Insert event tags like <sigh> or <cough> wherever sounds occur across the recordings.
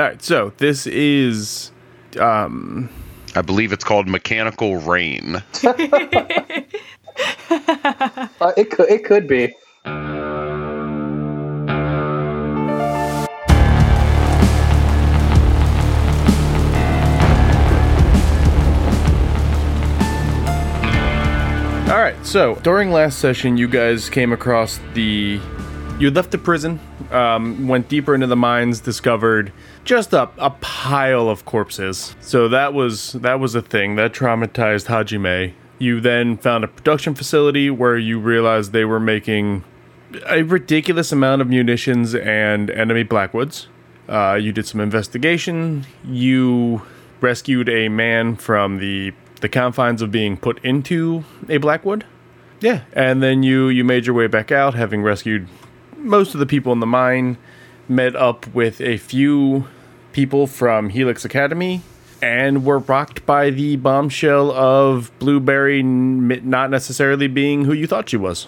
All right, so this is um I believe it's called Mechanical Reign. <laughs> Uh, it could it could be. All right, so during last session, you guys came across the. You left the prison, um, went deeper into the mines, discovered just a, a pile of corpses. So that was that was a thing that traumatized Hajime. You then found a production facility where you realized they were making a ridiculous amount of munitions and enemy Blackwoods. Uh, you did some investigation. You rescued a man from the the confines of being put into a Blackwood. Yeah, and then you you made your way back out, having rescued most of the people in the mine. Met up with a few people from Helix Academy, and were rocked by the bombshell of Blueberry not necessarily being who you thought she was.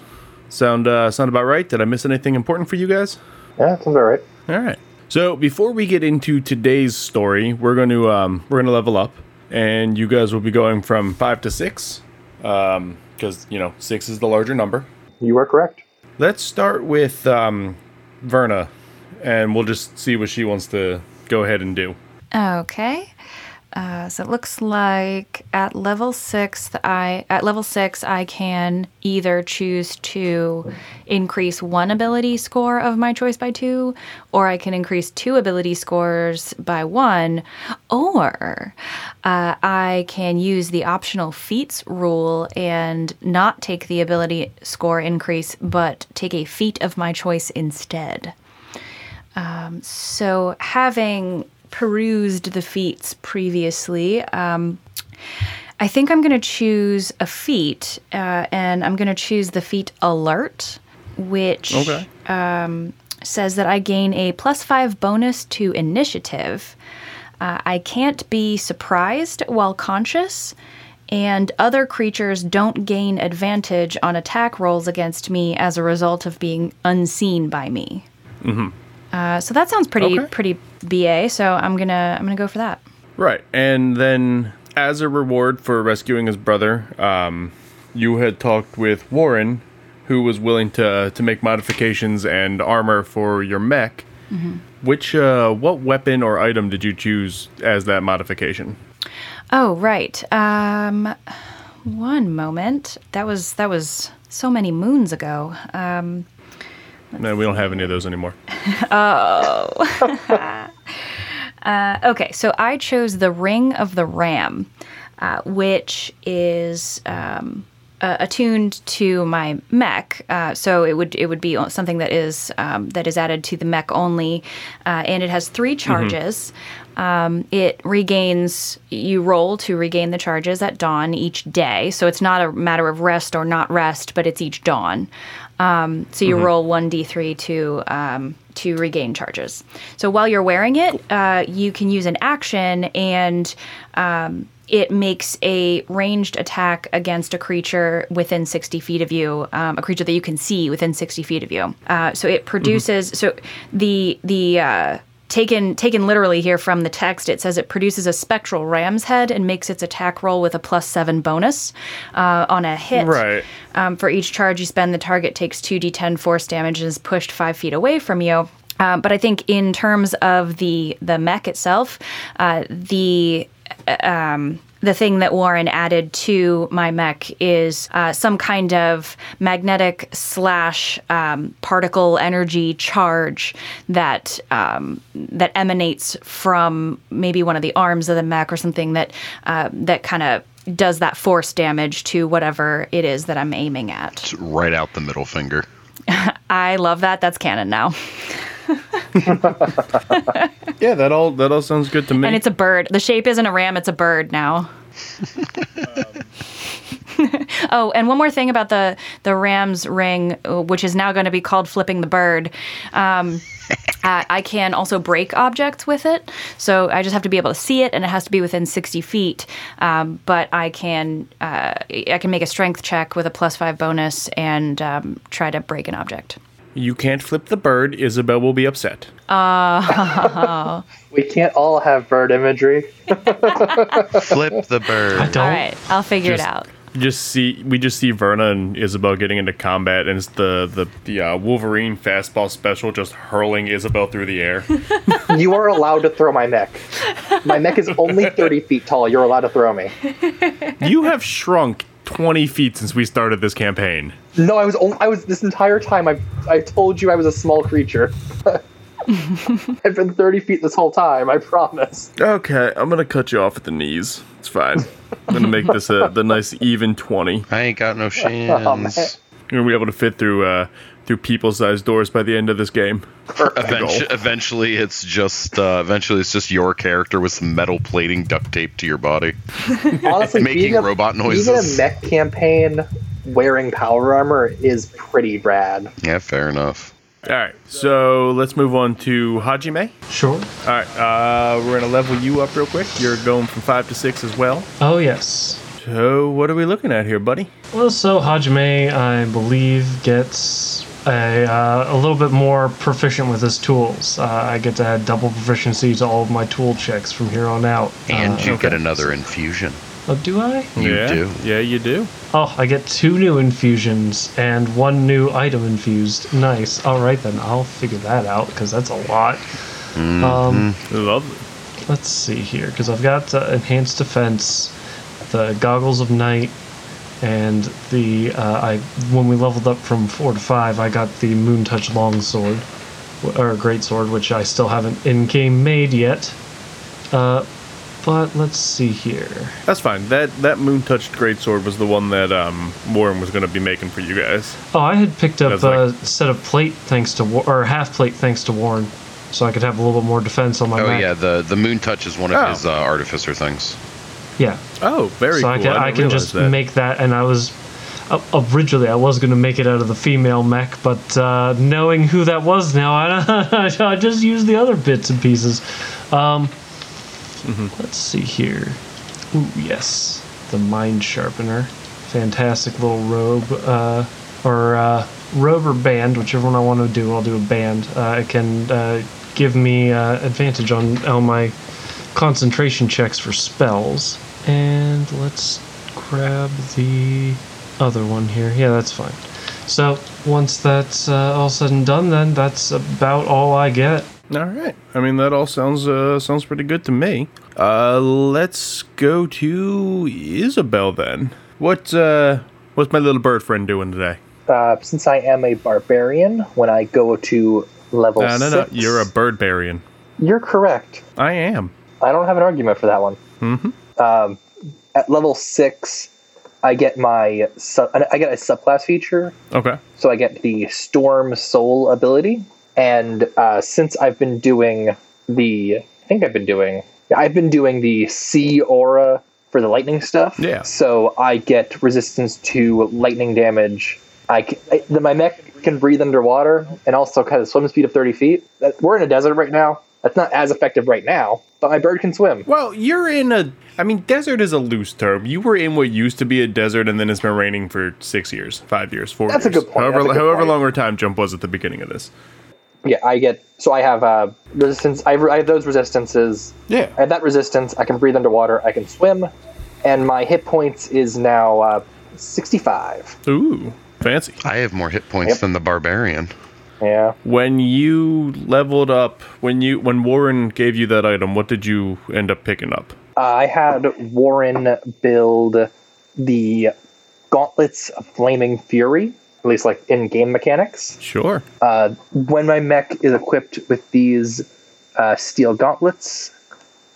Sound uh, sound about right? Did I miss anything important for you guys? Yeah, sounds all right. All right. So before we get into today's story, we're going to um, we're going to level up, and you guys will be going from five to six, because you know six is the larger number. You are correct. Let's start with um, Verna, and we'll just see what she wants to go ahead and do. Okay. Uh, so it looks like at level six, I at level six I can either choose to increase one ability score of my choice by two, or I can increase two ability scores by one, or uh, I can use the optional feats rule and not take the ability score increase, but take a feat of my choice instead. So, having perused the feats previously, um, I think I'm going to choose a feat, uh, and I'm going to choose the feat Alert, which Okay. says that I gain a plus five bonus to initiative. Uh, I can't be surprised while conscious, and other creatures don't gain advantage on attack rolls against me as a result of being unseen by me. Uh, so that sounds pretty Okay. pretty ba. So I'm gonna I'm gonna go for that. Right, and then as a reward for rescuing his brother, um, you had talked with Warren, who was willing to to make modifications and armor for your mech. Which uh, what weapon or item did you choose as that modification? Oh right. Um, one moment. That was that was so many moons ago. Um, No, we don't have any of those anymore. <laughs> Okay, so I chose the Ring of the Ram, uh, which is um, uh, attuned to my mech. Uh, so it would it would be something that is um, that is added to the mech only, uh, and it has three charges. Um, it regains you roll to regain the charges at dawn each day. So it's not a matter of rest or not rest, but it's each dawn. Um, so you roll one d3 to um, to regain charges. So while you're wearing it, uh, you can use an action, and um, it makes a ranged attack against a creature within 60 feet of you, um, a creature that you can see within 60 feet of you. Uh, so it produces. So the the uh, taken taken literally here from the text it says it produces a spectral ram's head and makes its attack roll with a plus seven bonus uh, on a hit Right. um, for each charge you spend the target takes 2d10 force damage and is pushed five feet away from you um, but i think in terms of the the mech itself uh, the um, the thing that Warren added to my mech is uh, some kind of magnetic slash um, particle energy charge that um, that emanates from maybe one of the arms of the mech or something that uh, that kind of does that force damage to whatever it is that I'm aiming at. It's right out the middle finger. <laughs> I love that. That's canon now. <laughs> Yeah, that all that all sounds good to me. And it's a bird. The shape isn't a ram, it's a bird now. <laughs> oh, and one more thing about the the ram's ring, uh, which is now going to be called flipping the bird. Um, <laughs> uh, I can also break objects with it, so I just have to be able to see it, and it has to be within sixty feet. Um, but I can uh, I can make a strength check with a plus five bonus and um, try to break an object. You can't flip the bird. Isabel will be upset. Ah. <laughs> We can't all have bird imagery. <laughs> Flip the I bird. don't. All right, I'll figure Just- it out. Just see we just see Verna and Isabel getting into combat, and it's the the the uh, Wolverine fastball special just hurling Isabel through the air. <laughs> You are allowed to throw my mech. My mech is only 30 feet tall. You're allowed to throw me. you have shrunk twenty feet since we started this campaign. No, I was only, I was this entire time. I I told you I was a small creature. <laughs> I've been 30 feet this whole time. I promise. Okay, I'm gonna cut you off at the knees. It's fine. I'm gonna make this a the nice even twenty. I ain't got no <laughs> man. shins. You're gonna be able to fit through uh through people-sized doors by the end of this game. Eventually, eventually, it's just uh, eventually it's just your character with some metal plating duct taped to your body. <laughs> Honestly, Making being a, robot Being in a mech campaign wearing power armor is pretty rad. Yeah, fair enough. All right, so let's move on to Hajime. Sure. All right, uh, we're gonna level you up real quick. You're going from five to six as well. Oh yes. So what are we looking at here, buddy? Well, so Hajime, I believe, gets a, uh, a little bit more proficient with his tools. Uh, I get to add double proficiency to all of my tool checks from here on out. And Uh, you get another infusion. oh, do I? You yeah, do. Yeah, you do. Oh, I get two new infusions and one new item infused. Nice. All right then, I'll figure that out because that's a lot. Um, Lovely. let's see here because I've got uh, enhanced defense, the goggles of night, and the uh, I when we leveled up from four to five, I got the moon touch longsword or great sword, which I still haven't in game made yet. Uh, but let's see here. That's fine. That that moon touched greatsword was the one that um Warren was gonna be making for you guys. Oh, I had picked up That's like- a set of plate thanks to War- or half plate thanks to Warren, so I could have a little bit more defense on my Oh mech. yeah, the the moon touch is one of Oh. his uh, artificer things. Yeah. Oh, very so cool. I can I, didn't can just that. make that, and I was originally I was gonna make it out of the female mech, but uh, knowing who that was now, <laughs> I, I just used the other bits and pieces. Um, Let's see here. Ooh, yes, the mind sharpener, fantastic little robe, uh, or uh, robe or band, whichever one I want to do. I'll do a band. Uh, it can uh, give me uh, advantage on all my concentration checks for spells. And let's grab the other one here. Yeah, that's fine. So once that's uh, all said and done, then that's about all I get. All right. I mean, that all sounds uh, sounds pretty good to me. Uh, let's go to Isabel then. What uh, what's my little bird friend doing today? Uh, since I am a barbarian, when I go to level No, no, no. six, You're a birdbarian. You're correct. I am. I don't have an argument for that one. Mm-hmm. Um, at level six, I get my sub, I get a subclass feature, Okay. so I get the Storm Soul ability. And uh, since I've been doing the, I think I've been doing, yeah, I've been doing the Sea Aura for the lightning stuff. Yeah. So I get resistance to lightning damage. I, c- I- the, my mech can breathe underwater and also has a swim speed of 30 feet. We're in a desert right now. That's not as effective right now, but my bird can swim. Well, you're in a. I mean, desert is a loose term. You were in what used to be a desert, and then it's been raining for six years, five years, four That's a good point. However, That's a good however point. long our time jump was at the beginning of this. Yeah, I get. So I have uh, resistance. I have, I have those resistances. Yeah. I have that resistance. I can breathe underwater. I can swim, and my hit points is now uh, 65. Ooh, fancy. I have more hit points Yep. than the barbarian. Yeah. When you leveled up, when you when Warren gave you that item, what did you end up picking up? Uh, I had Warren build the Gauntlets of Flaming Fury, at least like in game mechanics. Sure. Uh, when my mech is equipped with these uh, steel gauntlets,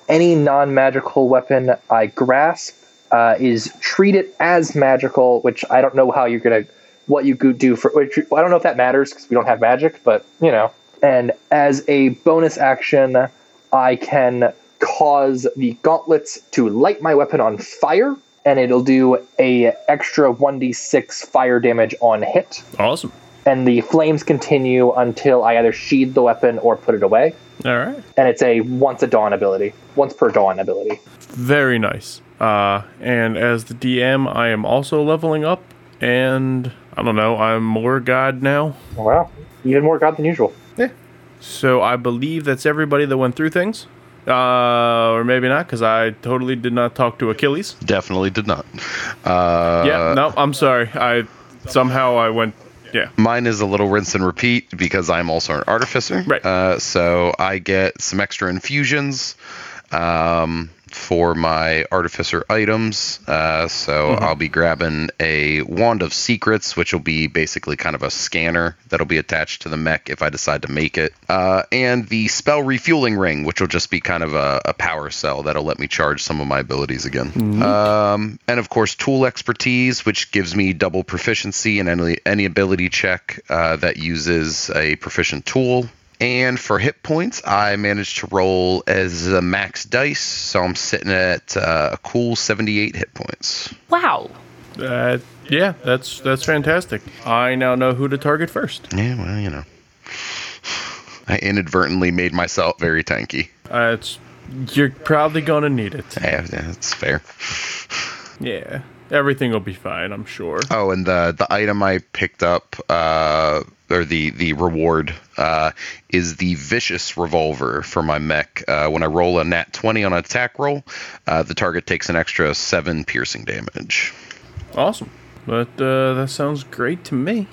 any non magical weapon I grasp uh, is treated as magical, which I don't know how you're going to, what you could do for, which, I don't know if that matters because we don't have magic, but you know. And as a bonus action, I can cause the gauntlets to light my weapon on fire. And it'll do a extra 1d6 fire damage on hit Awesome. and the flames continue until I either sheathe the weapon or put it away. All right. And it's a once a dawn ability, once per dawn ability. Very nice. Uh, and as the DM, I am also leveling up, and I don't know, I'm more god now. Wow. even more god than usual. Yeah. So I believe that's everybody that went through things. Uh, or maybe not, because I totally did not talk to Achilles. Definitely did not. Uh, yeah, no, I'm sorry. I somehow I went. Yeah. Mine is a little rinse and repeat because I'm also an artificer. Right. Uh, so I get some extra infusions um, for my artificer items. Uh, so I'll be grabbing a wand of secrets, which will be basically kind of a scanner that'll be attached to the mech if I decide to make it, uh, and the spell refueling ring, which will just be kind of a, a power cell that'll let me charge some of my abilities again. Um, and of course, tool expertise, which gives me double proficiency in any any ability check uh, that uses a proficient tool. And for hit points, I managed to roll as a max dice, so I'm sitting at uh, a cool 78 hit points. Wow. Uh, yeah, that's that's fantastic. I now know who to target first. Yeah, well, you know. <sighs> I inadvertently made myself very tanky. Uh, it's you're probably gonna need it. Yeah, yeah, that's fair. Yeah, everything will be fine. I'm sure. Oh, and the the item I picked up, uh, or the the reward, uh, is the vicious revolver for my mech. Uh, when I roll a nat twenty on an attack roll, uh, the target takes an extra seven piercing damage. Awesome. But uh, that sounds great to me.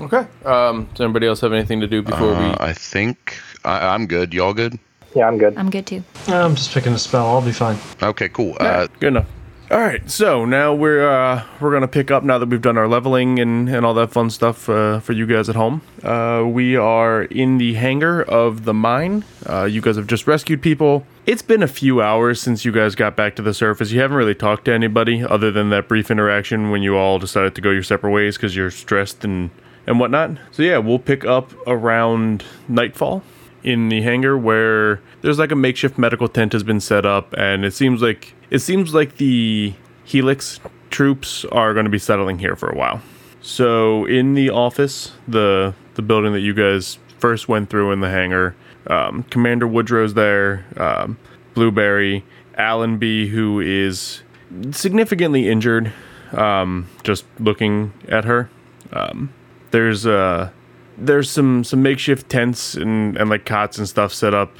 Okay. Um, does anybody else have anything to do before Uh, we? I think I, I'm good. Y'all good? Yeah, I'm good. I'm good too. I'm just picking a spell. I'll be fine. Okay, cool. Uh, Good enough. All right, so now we're uh, we're gonna pick up now that we've done our leveling and, and all that fun stuff uh, for you guys at home. Uh, we are in the hangar of the mine. Uh, you guys have just rescued people. It's been a few hours since you guys got back to the surface. You haven't really talked to anybody other than that brief interaction when you all decided to go your separate ways because you're stressed and and whatnot. So yeah, we'll pick up around nightfall in the hangar where there's like a makeshift medical tent has been set up and it seems like it seems like the helix troops are going to be settling here for a while so in the office the the building that you guys first went through in the hangar um, commander woodrow's there um, blueberry allenby who is significantly injured um, just looking at her um, there's uh there's some some makeshift tents and, and like cots and stuff set up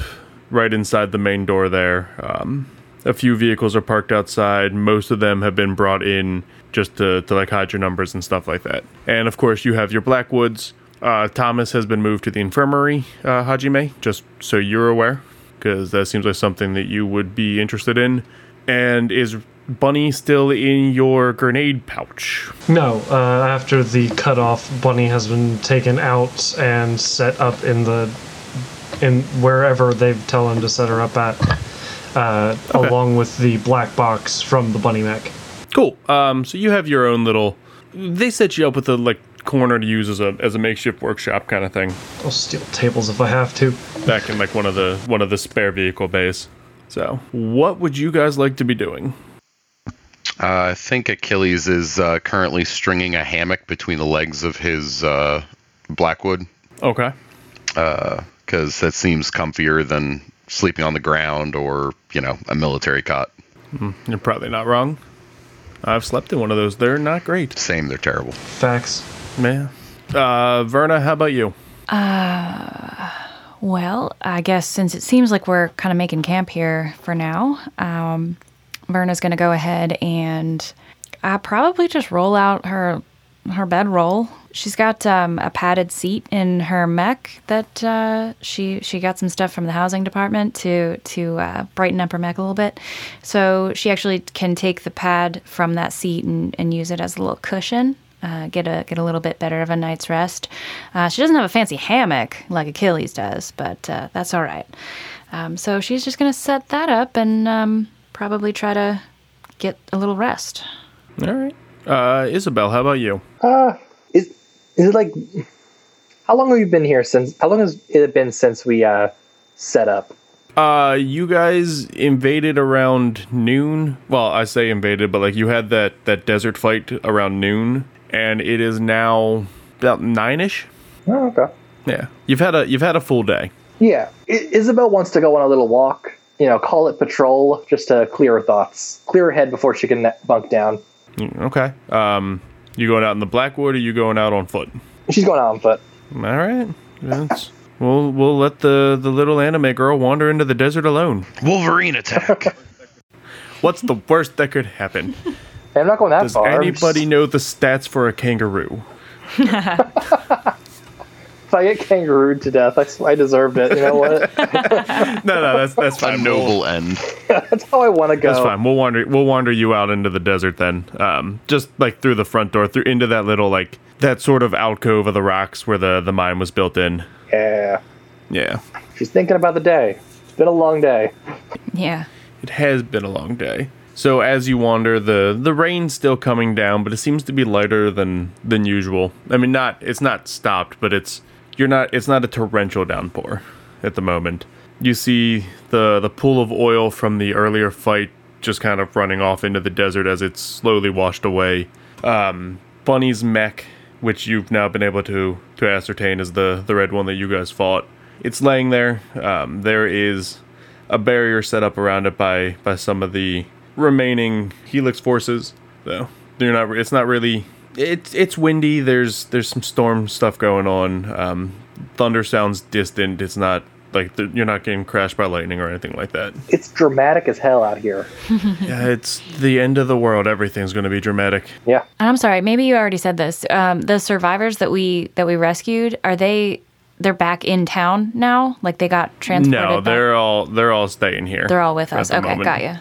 right inside the main door there. Um, a few vehicles are parked outside. Most of them have been brought in just to, to like hide your numbers and stuff like that. And of course, you have your Blackwoods. Uh, Thomas has been moved to the infirmary, uh, Hajime, just so you're aware, because that seems like something that you would be interested in. And is Bunny still in your grenade pouch? No, uh, after the cutoff, Bunny has been taken out and set up in the in wherever they tell him to set her up at, uh, along with the black box from the Bunny mech. Cool. Um, so you have your own little. They set you up with a like corner to use as a as a makeshift workshop kind of thing I'll steal tables if I have to. back in like one of the one of the spare vehicle bays. So, what would you guys like to be doing? Uh, I think Achilles is uh, currently stringing a hammock between the legs of his uh, Blackwood Okay. because that seems comfier than sleeping on the ground or you know a military cot. You're probably not wrong. I've slept in one of those. They're not great. Same, they're terrible. Facts. Man. Uh, Verna, how about you? Uh, well, I guess since it seems like we're kind of making camp here for now, um, Verna's going to go ahead and uh, probably just roll out her her bedroll. She's got um, a padded seat in her mech that uh, she she got some stuff from the housing department to to uh, brighten up her mech a little bit. So she actually can take the pad from that seat and, and use it as a little cushion uh, get a get a little bit better of a night's rest. Uh, she doesn't have a fancy hammock like Achilles does, but uh, that's all right. Um, so she's just gonna set that up and um, probably try to get a little rest. All right. Uh, Isabel, how about you? Uh, is is it like how long have you been here since? How long has it been since we uh set up? Uh, you guys invaded around noon. Well, I say invaded, but like you had that that desert fight around noon, and it is now about nine ish. Oh, okay. Yeah, you've had a you've had a full day. Yeah, I- Isabel wants to go on a little walk. You know, call it patrol, just to clear her thoughts, clear her head before she can bunk down. Mm, Okay. Um, you going out in the Blackwood, or you going out on foot? She's going out on foot. All right. That's, we'll we'll let the the little anime girl wander into the desert alone. Wolverine attack. <laughs> What's the worst that could happen? Hey, I'm not going that Does far. I'm anybody know the stats for a kangaroo? <laughs> If I get kangarooed to death, I deserved it. You know what? <laughs> No, no, that's that's A fine. We'll- noble end. <laughs> That's how I want to go. That's fine. We'll wander. We'll wander you out into the desert then. Um, just like through the front door, through into that little like that sort of alcove of the rocks where the the mine was built in. Yeah. Yeah, She's thinking about the day. It's been a long day. Yeah. it has been a long day. So as you wander, the the rain's still coming down, but it seems to be lighter than than usual. I mean, not it's not stopped, but it's you're not it's not a torrential downpour at the moment. You see the the pool of oil from the earlier fight just kind of running off into the desert as it's slowly washed away. Um, Bunny's mech, which you've now been able to to ascertain is the the red one that you guys fought. It's laying there. Um, there is a barrier set up around it by by some of the remaining Helix forces. So they're not. It's not really. It's it's windy. There's there's some storm stuff going on. Um, thunder sounds distant. It's not like the, you're not getting crashed by lightning or anything like that. It's dramatic as hell out here. <laughs> Yeah, it's the end of the world. Everything's going to be dramatic. Yeah. And I'm sorry, maybe you already said this. Um, the survivors that we that we rescued are they? They're back in town now. Like they got transported. No, they're all they're all staying here. they're all with us. Okay, moment. got you.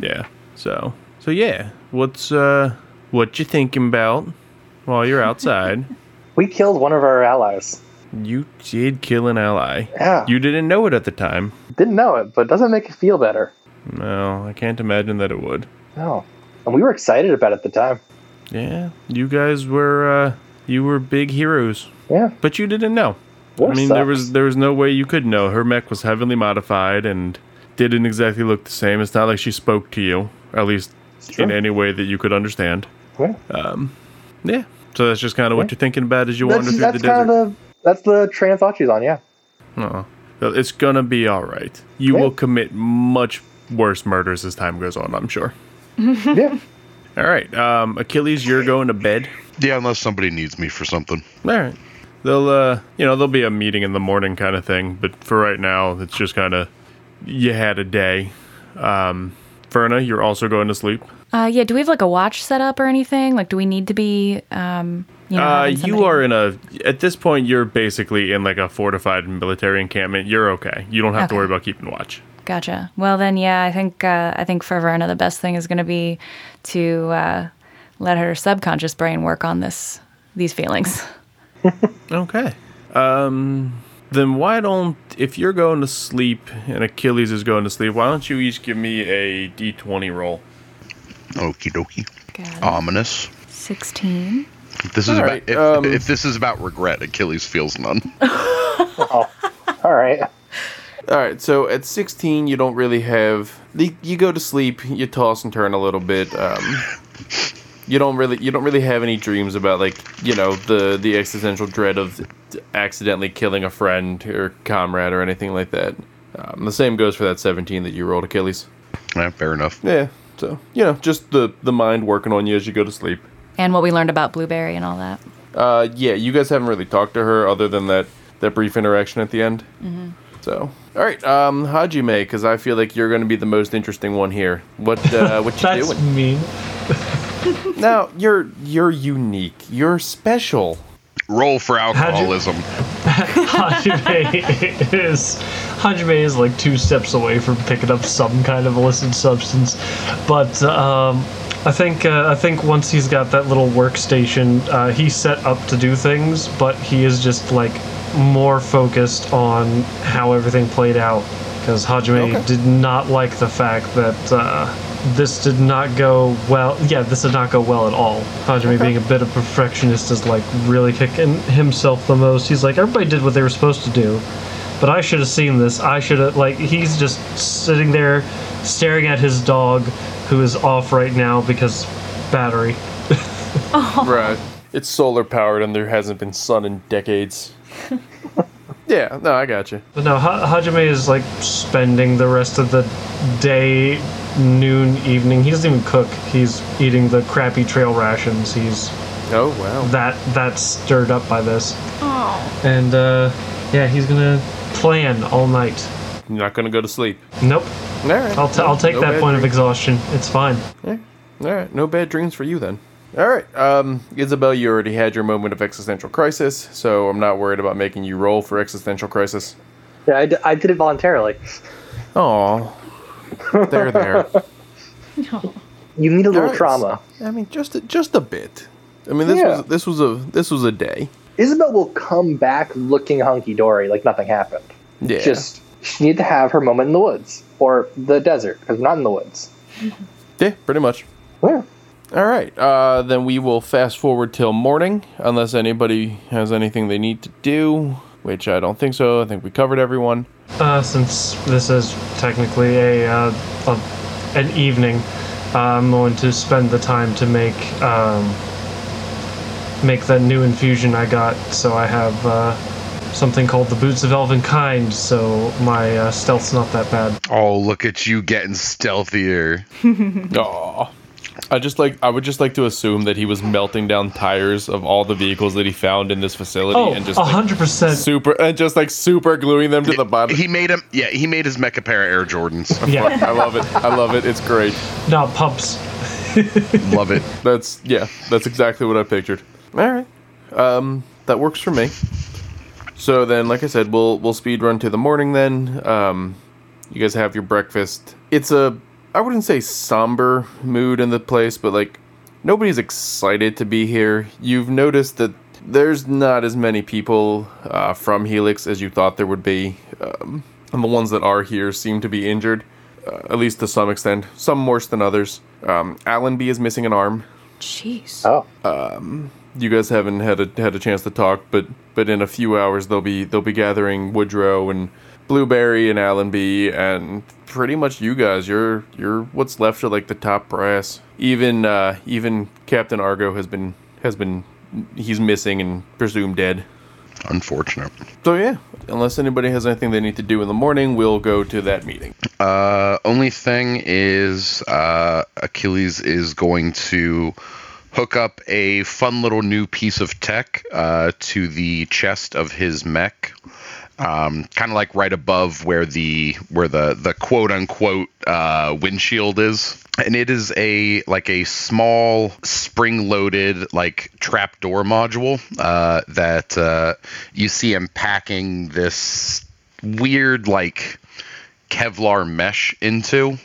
Yeah. So so yeah. What's uh what you thinking about while you're outside? <laughs> We killed one of our allies. you did kill an ally. Yeah. You didn't know it at the time. Didn't know it, but it doesn't make it feel better. No, I can't imagine that it would. No. And we were excited about it at the time. Yeah, you guys were uh you were big heroes, Yeah. but you didn't know. War I mean, there was there was no way you could know. Her mech was heavily modified and didn't exactly look the same. It's not like she spoke to you, at least in any way that you could understand. Yeah. Yeah. So that's just kind of what you're thinking about as you wander through the desert. the that's the train of thought she's on. Yeah. Uh-uh. It's gonna be all right. You Yeah. will commit much worse murders as time goes on. I'm sure. <laughs> yeah. All right, um, Achilles, you're going to bed. Yeah, unless somebody needs me for something. All right. They'll, uh, you know, there'll be a meeting in the morning kind of thing, but for right now, it's just kind of you had a day. Um, Verna, you're also going to sleep. Uh, yeah. Do we have like a watch set up or anything? Like, do we need to be? Um, you know, Uh, you are in a. At this point, you're basically in like a fortified military encampment. You're okay. You don't have to worry about keeping watch. Gotcha. Well, then, yeah, I think uh, I think for Verna, the best thing is going to be to uh, let her subconscious brain work on this these feelings. <laughs> Okay. Um, then why don't if you're going to sleep and Achilles is going to sleep, why don't you each give me a d20 roll? Okie dokie. Got. Ominous. Sixteen. This is All about right, if, um, if this is about regret, Achilles feels none. <laughs> Oh. All right. All right, so at 16, you don't really have. the- You go to sleep, you toss and turn a little bit. Um, you don't really, you don't really have any dreams about like, you know, the the existential dread of accidentally killing a friend or comrade or anything like that. Um, the same goes for that 17 that you rolled, Achilles. yeah, fair enough. Yeah, so you know, just the the mind working on you as you go to sleep. And what we learned about Blueberry and all that. Uh, yeah, you guys haven't really talked to her other than that that brief interaction at the end. So, all right, um, Hajime, because I feel like you're going to be the most interesting one here. What uh, <laughs> what you That's doing? mean. <laughs> Now you're you're unique. You're special. Roll for you- alcoholism. <laughs> Hajime is Hajime is like two steps away from picking up some kind of illicit substance, but um, I think uh, I think once he's got that little workstation, uh, he's set up to do things, but he is just like more focused on how everything played out because Hajime Okay. did not like the fact that. Uh, this did not go well. Yeah, this did not go well at all. Hajime, being a bit of a perfectionist, is like really kicking himself the most. He's like, everybody did what they were supposed to do, but I should have seen this. I should have like. He's just sitting there, staring at his dog, who is off right now because battery. <laughs> Right. It's solar powered and there hasn't been sun in decades. <laughs> yeah, no, I got you. But no, ha- Hajime is like spending the rest of the day, noon, evening. He doesn't even cook. He's eating the crappy trail rations. He's Oh wow. that that's stirred up by this. Oh. And uh, Yeah, he's gonna plan all night. You're not gonna go to sleep. Nope. All right. I'll, t- I'll take No that bad point of exhaustion. It's fine. All right, no bad dreams for you then. All right, um, Isabel, you already had your moment of existential crisis, so I'm not worried about making you roll for existential crisis. Yeah, I, d- I did it voluntarily. Oh, there, there. <laughs> You need a little Nice. trauma. I mean, just a, just a bit. I mean, this Yeah. was this was a this was a day. Isabel will come back looking hunky dory like nothing happened. Yeah. Just she needed to have her moment in the woods or the desert because we're not in the woods. <laughs> yeah, pretty much. Yeah. All right, uh, then we will fast forward till morning, unless anybody has anything they need to do, which I don't think so. I think we covered everyone. Uh, since this is technically a, uh, a an evening, I'm going to spend the time to make um, make that new infusion I got. So I have uh, something called the Boots of Elven Kind. So my uh, stealth's not that bad. Oh, look at you getting stealthier. <laughs> Aw. I just like I would just like to assume that he was melting down tires of all the vehicles that he found in this facility Oh, and just like, hundred percent. super and just like super gluing them to the bottom. He made him. Yeah, he made his Mecha Pair Air Jordans. <laughs> Yeah, I love it. I love it. It's great. not pumps. <laughs> Love it. That's yeah. That's exactly what I pictured. All right. Um, that works for me. So then, like I said, we'll we'll speed run to the morning. Then, um, you guys have your breakfast. It's a I wouldn't say somber mood in the place, but like nobody's excited to be here. You've noticed that there's not as many people uh, from Helix as you thought there would be, um, and the ones that are here seem to be injured, uh, at least to some extent. Some worse than others. Um, Allenby is missing an arm Jeez. Oh. You guys haven't had a had a chance to talk, but but in a few hours they'll be they'll be gathering Woodrow and Blueberry and Allenby and pretty much you guys. You're you're what's left of like the top brass. Even uh, even Captain Argo has been has been he's missing and presumed dead. Unfortunate. So yeah, unless anybody has anything they need to do in the morning, we'll go to that meeting. Uh, only thing is, uh, Achilles is going to hook up a fun little new piece of tech uh, to the chest of his mech. Um, kind of like right above where the where the the quote unquote uh, windshield is, and it is a like a small spring loaded like trapdoor module uh, that uh, you see him packing this weird like Kevlar mesh into.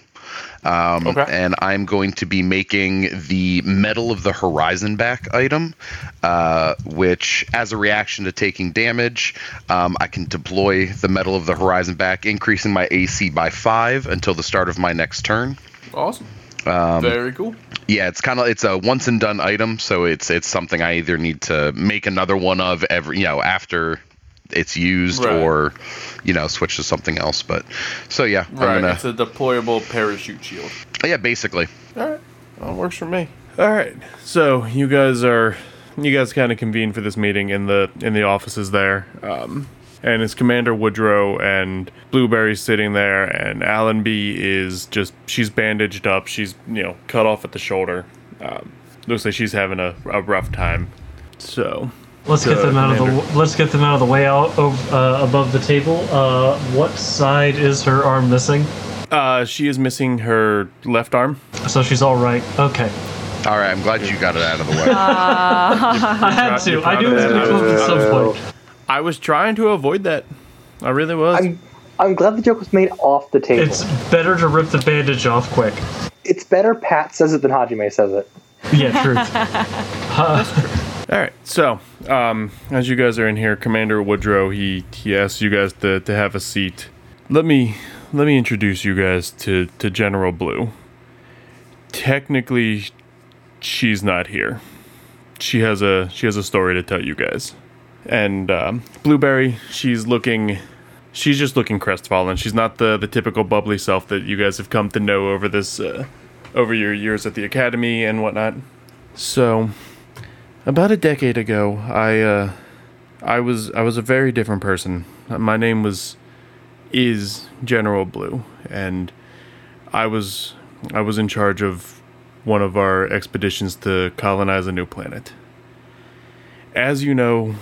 Um, Okay. And I'm going to be making the Metal of the Horizon back item, uh, which, as a reaction to taking damage, um, I can deploy the Metal of the Horizon back, increasing my AC by five until the start of my next turn. Awesome. Um, Very cool. Yeah, it's kind of it's a once and done item, so it's it's something I either need to make another one of every you know after it's used Right. or you know switch to something else. But so yeah, Right. Gonna It's a deployable parachute shield. yeah basically All right. Well, works for me. All right. So you guys are you guys kind of convene for this meeting in the in the offices there. Um, and it's Commander Woodrow and Blueberry's sitting there, and Allenby is just she's bandaged up. She's you know cut off at the shoulder. Um, looks like she's having a, a rough time. So Let's get them out of the let's get them out of the way out of, uh, above the table. Uh, what side is her arm missing? uh, she is missing her left arm. So she's all right. Okay, all right. I'm glad you got it out of the way. <laughs> I had to. I proud knew it was going to come up at some Uh, point. I was trying to avoid that. I really was. I'm I'm glad the joke was made off the table. It's better to rip the bandage off quick. It's better Pat says it than Hajime says it. Yeah, truth. <laughs> All right. So, um, as you guys are in here, Commander Woodrow he he asks you guys to, to have a seat. Let me let me introduce you guys to to General Blue. Technically, she's not here. She has a she has a story to tell you guys. And um, Blueberry, she's looking. She's just looking crestfallen. She's not the the typical bubbly self that you guys have come to know over this uh, over your years at the academy and whatnot. So, about a decade ago, I uh, I was I was a very different person. My name was is General Blue, and I was I was in charge of one of our expeditions to colonize a new planet. As you know,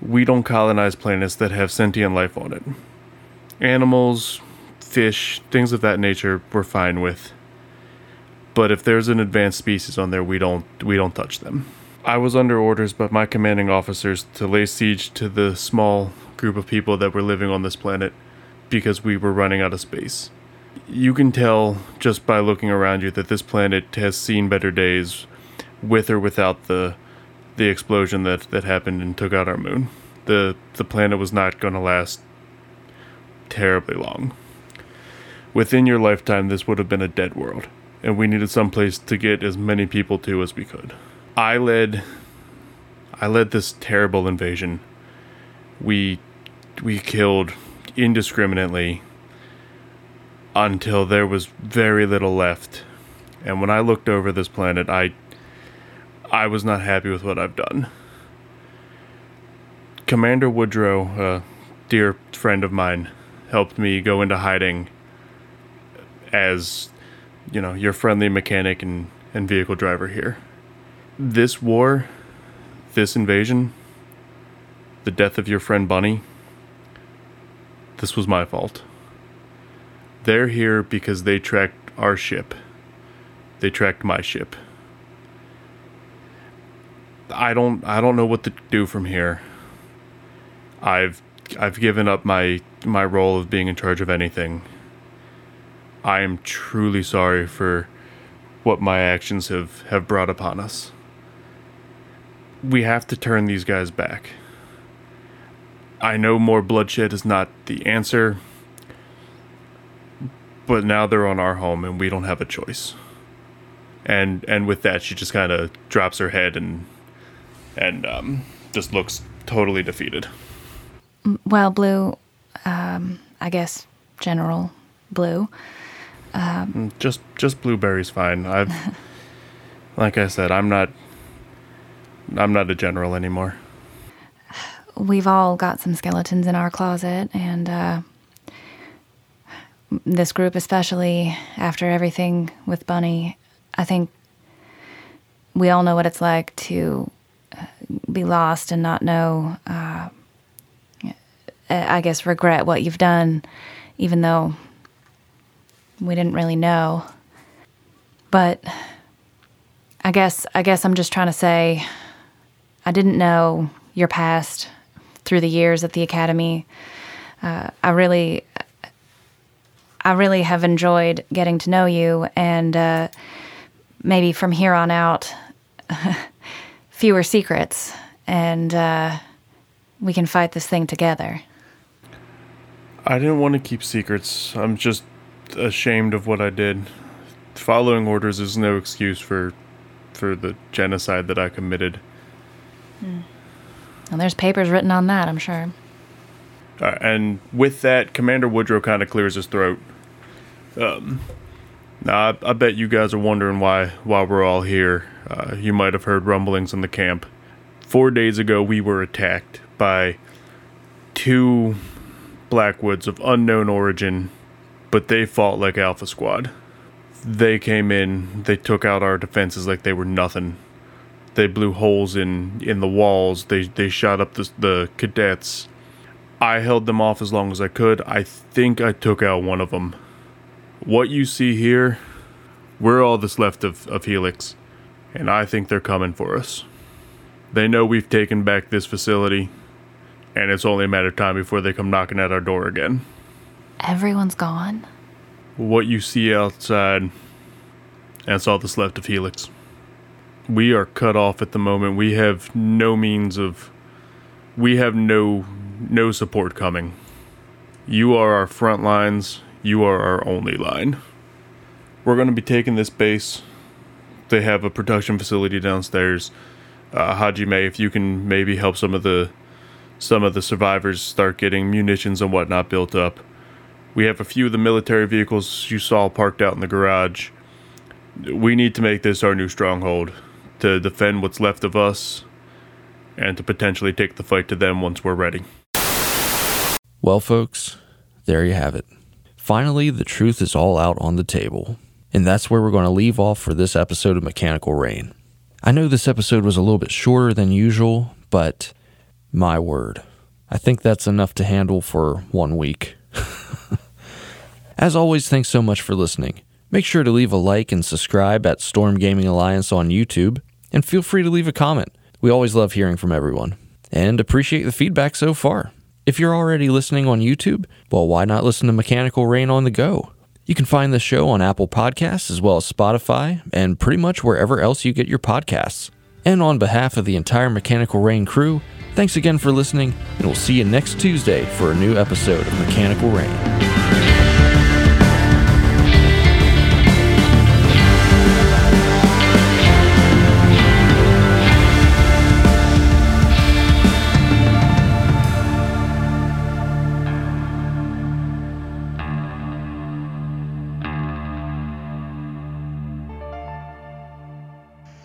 we don't colonize planets that have sentient life on it. Animals, fish, things of that nature, we're fine with. But if there's an advanced species on there, we don't we don't touch them. I was under orders by my commanding officers to lay siege to the small group of people that were living on this planet because we were running out of space. You can tell just by looking around you that this planet has seen better days with or without the the explosion that, that happened and took out our moon. The the planet was not going to last terribly long. Within your lifetime this would have been a dead world and we needed some place to get as many people to as we could. I led I led this terrible invasion. We we killed indiscriminately until there was very little left. And when I looked over this planet, I I was not happy with what I've done. Commander Woodrow, a dear friend of mine, helped me go into hiding as, you know, your friendly mechanic and, and vehicle driver here. This war, this invasion, the death of your friend Bunny, this was my fault. They're here because they tracked our ship. They tracked my ship. I don't I don't know what to do from here. I've I've given up my my role of being in charge of anything. I am truly sorry for what my actions have, have brought upon us. We have to turn these guys back. I know more bloodshed is not the answer, but now they're on our home and we don't have a choice. And and with that, she just kind of drops her head and and um, just looks totally defeated. Well, Blue, um, I guess General Blue. Mm, Just just blueberries fine. I've <laughs> like I said, I'm not I'm not a general anymore. We've all got some skeletons in our closet, and uh, this group, especially after everything with Bunny, I think we all know what it's like to uh, be lost and not know. Uh, I guess regret what you've done, even though we didn't really know. But I guess I guess I'm just trying to say I didn't know your past through the years at the academy. Uh, I really I really have enjoyed getting to know you and uh, maybe from here on out <laughs> fewer secrets and uh, we can fight this thing together. I didn't want to keep secrets. I'm just ashamed of what I did. Following orders is no excuse for for the genocide that I committed. And there's papers written on that, I'm sure. Uh, and with that, Commander Woodrow kind of clears his throat. Um, now, I, I bet you guys are wondering why why we're all here. Uh, you might have heard rumblings in the camp. Four days ago, we were attacked by two Blackwoods of unknown origin, but they fought like Alpha Squad. They came in, they took out our defenses like they were nothing. They blew holes in in the walls. They they shot up the the cadets. I held them off as long as I could. I think I took out one of them. What you see here, we're all that's left of, of Helix, and I think they're coming for us. They know we've taken back this facility, and it's only a matter of time before they come knocking at our door again. Everyone's gone. What you see outside, that's all that's left of Helix. We are cut off at the moment. We have no means of. We have no no support coming. You are our front lines. You are our only line. We're going to be taking this base. They have a production facility downstairs. Uh, Hajime, if you can maybe help some of the some of the survivors start getting munitions and whatnot built up. We have a few of the military vehicles you saw parked out in the garage. We need to make this our new stronghold to defend what's left of us and to potentially take the fight to them once we're ready. Well, folks, there you have it. Finally, the truth is all out on the table. And that's where we're going to leave off for this episode of Mechanical Reign. I know this episode was a little bit shorter than usual, but My word. I think that's enough to handle for one week. <laughs> As always, thanks so much for listening. Make sure to leave a like and subscribe at Storm Gaming Alliance on YouTube, and feel free to leave a comment. We always love hearing from everyone, and appreciate the feedback so far. If you're already listening on YouTube, well, why not listen to Mechanical Reign on the go? You can find the show on Apple Podcasts as well as Spotify and pretty much wherever else you get your podcasts. And on behalf of the entire Mechanical Reign crew, thanks again for listening, and we'll see you next Tuesday for a new episode of Mechanical Reign.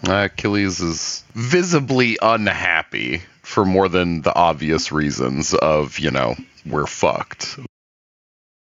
Uh, Achilles is visibly unhappy for more than the obvious reasons of, you know, we're fucked.